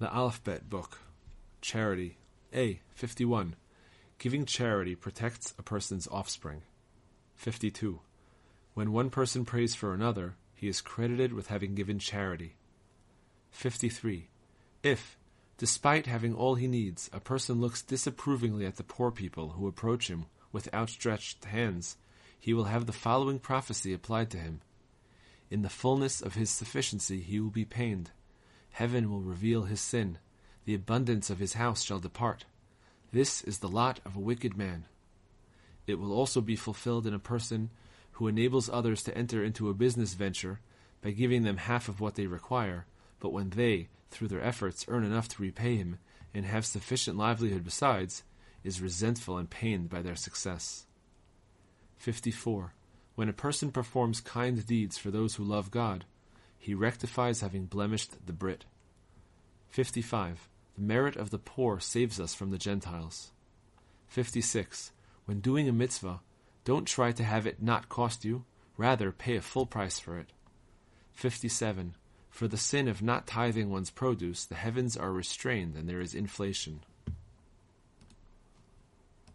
The Aleph-Bet Book. Charity. A. 51. Giving charity protects a person's offspring. 52. When one person prays for another, he is credited with having given charity. 53. If, despite having all he needs, a person looks disapprovingly at the poor people who approach him with outstretched hands, he will have the following prophecy applied to him. In the fullness of his sufficiency he will be pained. Heaven will reveal his sin. The abundance of his house shall depart. This is the lot of a wicked man. It will also be fulfilled in a person who enables others to enter into a business venture by giving them half of what they require, but when they, through their efforts, earn enough to repay him and have sufficient livelihood besides, is resentful and pained by their success. 54. When a person performs kind deeds for those who love God, he rectifies having blemished the Brit. 55. The merit of the poor saves us from the Gentiles. 56. When doing a mitzvah, don't try to have it not cost you, rather pay a full price for it. 57. For the sin of not tithing one's produce, the heavens are restrained and there is inflation.